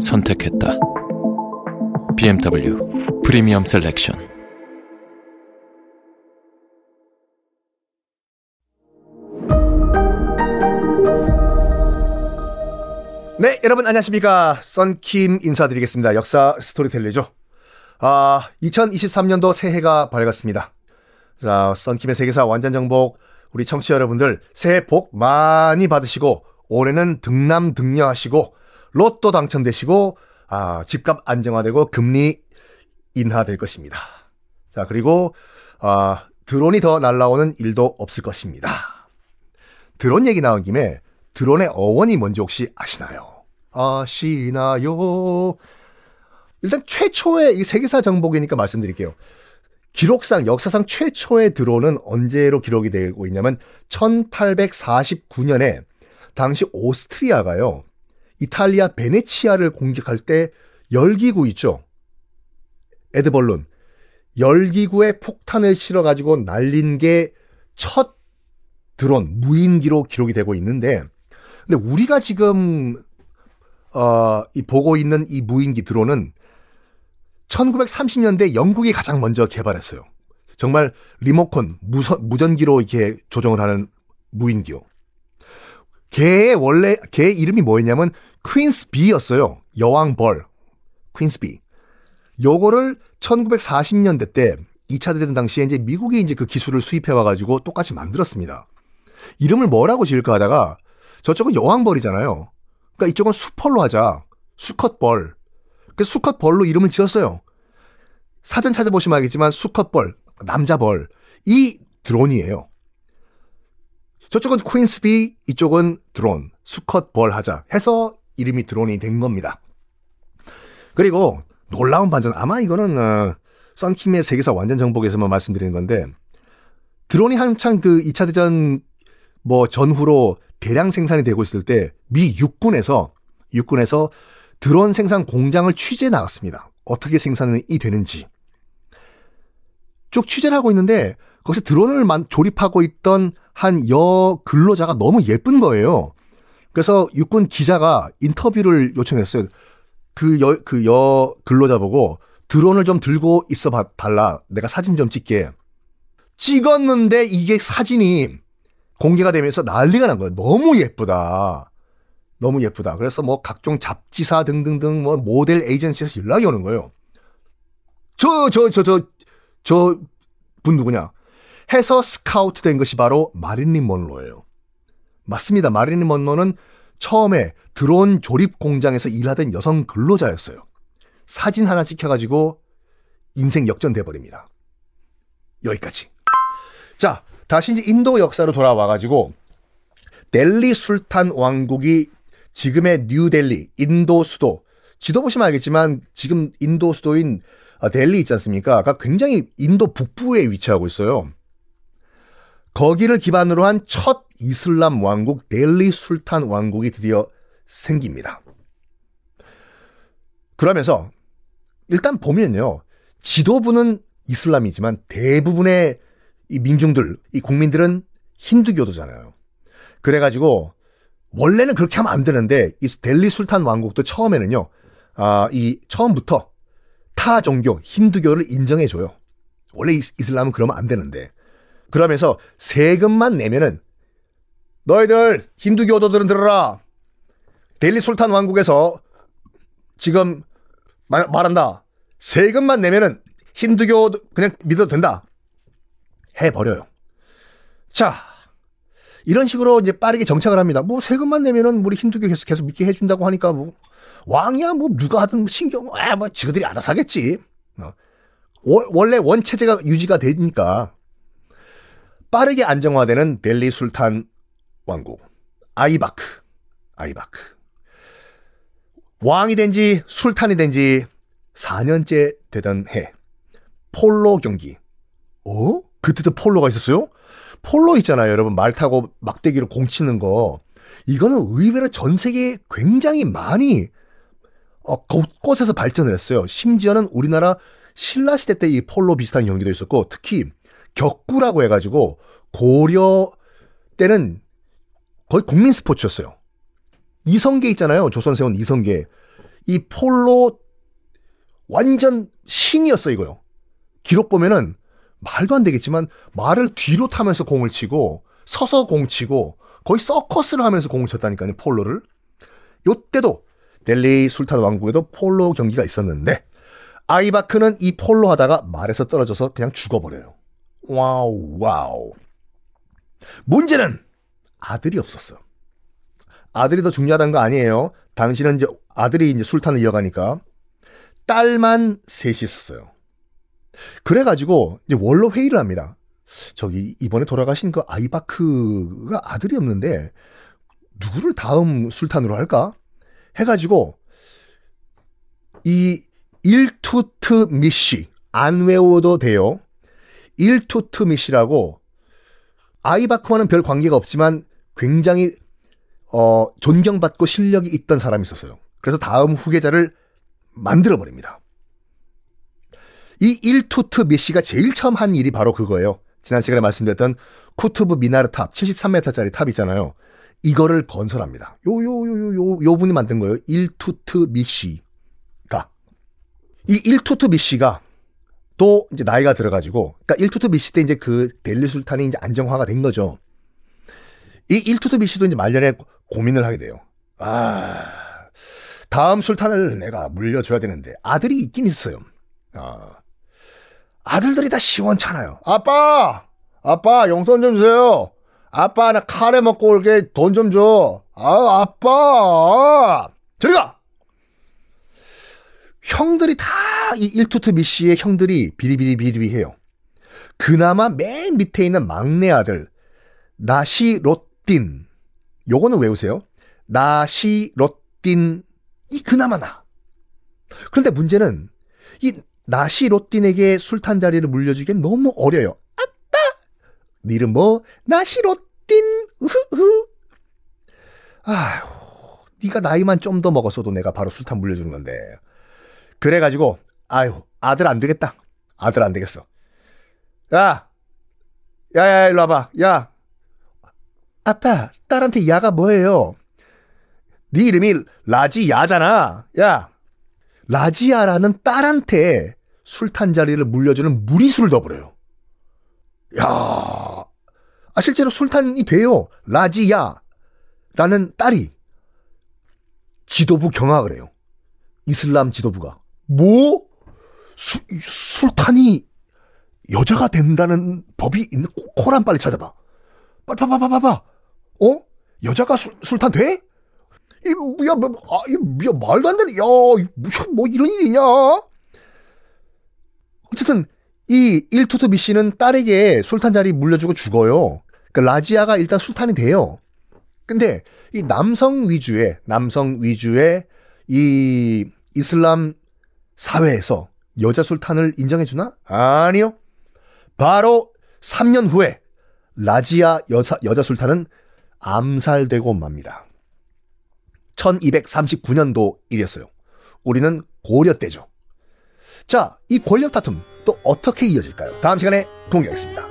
선택했다. BMW Premium Selection. 네, 여러분 안녕하십니까. 썬킴 인사드리겠습니다. 역사 storyteller죠. 아, 2023년도 새해가 밝았습니다. 자, 썬킴의 세계사 완전 정복 우리 청취자 여러분들 새해 복 많이 받으시고 올해는 등남 등려하시고 로또 당첨되시고 아, 집값 안정화되고 금리 인하될 것입니다. 자, 그리고 아, 드론이 더 날라오는 일도 없을 것입니다. 드론 얘기 나온 김에 드론의 어원이 뭔지 혹시 아시나요? 아시나요? 일단 최초의 이 세계사 정복이니까 말씀드릴게요. 기록상 역사상 최초의 드론은 언제로 기록이 되고 있냐면 1849년에 당시 오스트리아가요. 이탈리아 베네치아를 공격할 때 열기구 있죠. 에드벌룬. 열기구에 폭탄을 실어 가지고 날린 게 첫 드론 무인기로 기록이 되고 있는데 근데 우리가 지금 어, 이 보고 있는 이 무인기 드론은 1930년대 영국이 가장 먼저 개발했어요. 정말 리모컨 무선, 무전기로 이렇게 조정을 하는 무인기요. 걔의 원래 걔 이름이 뭐였냐면 퀸스비였어요. 여왕 벌. 퀸스비. 요거를 1940년대 때 2차 대전 당시에 이제 미국이 이제 그 기술을 수입해 와 가지고 똑같이 만들었습니다. 이름을 뭐라고 지을까 하다가 저쪽은 여왕벌이잖아요. 그러니까 이쪽은 수펄로 하자. 수컷벌. 그래서 수컷벌로 이름을 지었어요. 사전 찾아보시면 알겠지만 수컷벌, 남자벌. 이 드론이에요. 저쪽은 퀸스비, 이쪽은 드론, 수컷 벌 하자 해서 이름이 드론이 된 겁니다. 그리고 놀라운 반전, 아마 이거는 어, 썬킴의 세계사 완전 정복에서만 말씀드리는 건데 드론이 한창 그 2차 대전 뭐 전후로 대량 생산이 되고 있을 때 미 육군에서 육군에서 드론 생산 공장을 취재 나갔습니다. 어떻게 생산이 되는지. 쭉 취재를 하고 있는데 거기서 드론을 조립하고 있던 한 여 근로자가 너무 예쁜 거예요. 그래서 육군 기자가 인터뷰를 요청했어요. 그 여, 그 여 근로자 보고 드론을 좀 들고 있어 봐 달라. 내가 사진 좀 찍게. 찍었는데 이게 사진이 공개가 되면서 난리가 난 거예요. 너무 예쁘다. 너무 예쁘다. 그래서 뭐 각종 잡지사 등등등 뭐 모델 에이전시에서 연락이 오는 거예요. 저, 저, 저, 저, 저 분 누구냐? 해서 스카우트 된 것이 바로 마릴린 먼로예요. 맞습니다. 마릴린 먼로는 처음에 드론 조립 공장에서 일하던 여성 근로자였어요. 사진 하나 찍혀가지고 인생 역전돼 버립니다. 여기까지. 자, 다시 이제 인도 역사로 돌아와가지고 델리 술탄 왕국이 지금의 뉴델리, 인도 수도. 지도 보시면 알겠지만 지금 인도 수도인 델리 있지 않습니까? 가 굉장히 인도 북부에 위치하고 있어요. 거기를 기반으로 한 첫 이슬람 왕국 델리 술탄 왕국이 드디어 생깁니다. 그러면서 일단 보면요. 지도부는 이슬람이지만 대부분의 이 민중들, 이 국민들은 힌두교도잖아요. 그래가지고 원래는 그렇게 하면 안 되는데 이 델리 술탄 왕국도 처음에는요. 아, 이 처음부터 타 종교 힌두교를 인정해 줘요. 원래 이슬람은 그러면 안 되는데. 그러면서 세금만 내면은 너희들 힌두교도들은 들어라. 델리 술탄 왕국에서 지금 말, 말한다. 세금만 내면은 힌두교 그냥 믿어도 된다. 해버려요. 자, 이런 식으로 이제 빠르게 정착을 합니다. 뭐 세금만 내면은 우리 힌두교 계속, 계속 믿게 해준다고 하니까 뭐 왕이야 뭐 누가 하든 신경, 아, 뭐 지그들이 알아서 하겠지. 어. 원래 원 체제가 유지가 되니까 빠르게 안정화되는 델리 술탄 왕국 아이바크 아이바크 왕이 된 지 술탄이 된 지 4년째 되던 해. 폴로 경기. 어? 그때도 폴로가 있었어요? 폴로 있잖아요, 여러분. 말 타고 막대기로 공 치는 거. 이거는 의외로 전 세계에 굉장히 많이 어, 곳곳에서 발전을 했어요. 심지어는 우리나라 신라 시대 때 이 폴로 비슷한 경기도 있었고 특히 격구라고 해가지고 고려 때는 거의 국민 스포츠였어요. 이성계 있잖아요. 조선 세운 이성계. 이 폴로 완전 신이었어 이거요. 기록 보면은 말도 안 되겠지만 말을 뒤로 타면서 공을 치고 서서 공 치고 거의 서커스를 하면서 공을 쳤다니까요. 폴로를. 요때도 델리 술탄 왕국에도 폴로 경기가 있었는데 아이바크는 이 폴로 하다가 말에서 떨어져서 그냥 죽어버려요. wow wow. 문제는 아들이 없었어. 아들이 더 중요하다는 거 아니에요. 당시는 이제 아들이 이제 술탄을 이어가니까 딸만 셋이 있었어요. 그래가지고 이제 원로 회의를 합니다. 저기 이번에 돌아가신 그 아이바크가 아들이 없는데 누구를 다음 술탄으로 할까? 해가지고 이 일투트 미시 안 외워도 돼요. 일투트 미시라고 아이바크와는 별 관계가 없지만 굉장히 어, 존경받고 실력이 있던 사람이 있었어요. 그래서 다음 후계자를 만들어 버립니다. 이 일투트 미시가 제일 처음 한 일이 바로 그거예요. 지난 시간에 말씀드렸던 쿠투브 미나르 탑 73m짜리 탑 있잖아요. 이거를 건설합니다. 요 요 요 요요 분이 만든 거예요. 일투트 미시가 이 일투트 미시가 또 이제 나이가 들어가지고 그러니까 일투트 미시 때 이제 그 델리 술탄이 이제 안정화가 된 거죠. 이 일투트 미시도 이제 말년에 고민을 하게 돼요. 아 다음 술탄을 내가 물려줘야 되는데 아들이 있긴 있어요. 아 아들들이 다 시원찮아요. 아빠 아빠 용돈 좀 주세요. 아빠 나 카레 먹고 올게 돈 좀 줘. 아 아빠 저리 가. 형들이 다 이 일투트 미 씨의 형들이 비리비리비리 해요. 그나마 맨 밑에 있는 막내 아들 나시 롯딘 요거는 외우세요. 나시 롯딘이 그나마 나. 그런데 문제는 이 나시 롯딘에게 술탄 자리를 물려주기엔 너무 어려요. 아빠! 네 이름 뭐? 나시 롯딘! 으흐흐. 아휴, 네가 나이만 좀 더 먹었어도 내가 바로 술탄 물려주는 건데. 그래가지고 아유 아들 안 되겠다. 아들 안 되겠어. 야, 야 야 일로 와봐. 야, 아빠 딸한테 야가 뭐예요? 네 이름이 라지야잖아. 야, 라지야라는 딸한테 술탄 자리를 물려주는 무리수를 둬버려요. 야, 아 실제로 술탄이 돼요. 라지야라는 딸이 지도부 경악을 해요. 이슬람 지도부가 뭐 수, 술탄이 여자가 된다는 법이 있는 코란 빨리 찾아봐. 빨리 봐봐 봐봐 봐. 어? 여자가 술, 술탄 돼? 이, 야, 뭐, 아, 이, 야, 말도 안 되네. 야, 뭐, 이런 일이냐? 어쨌든, 이 일투투비 씨는 딸에게 술탄 자리 물려주고 죽어요. 그 라지아가 일단 술탄이 돼요. 근데, 이 남성 위주의, 남성 위주의 이 이슬람 사회에서 여자 술탄을 인정해주나? 아니요. 바로 3년 후에 라지아 여사, 여자 술탄은 암살되고 맙니다. 1239년도 일이었어요. 우리는 고려 때죠. 자, 이 권력 다툼 또 어떻게 이어질까요? 다음 시간에 공개하겠습니다.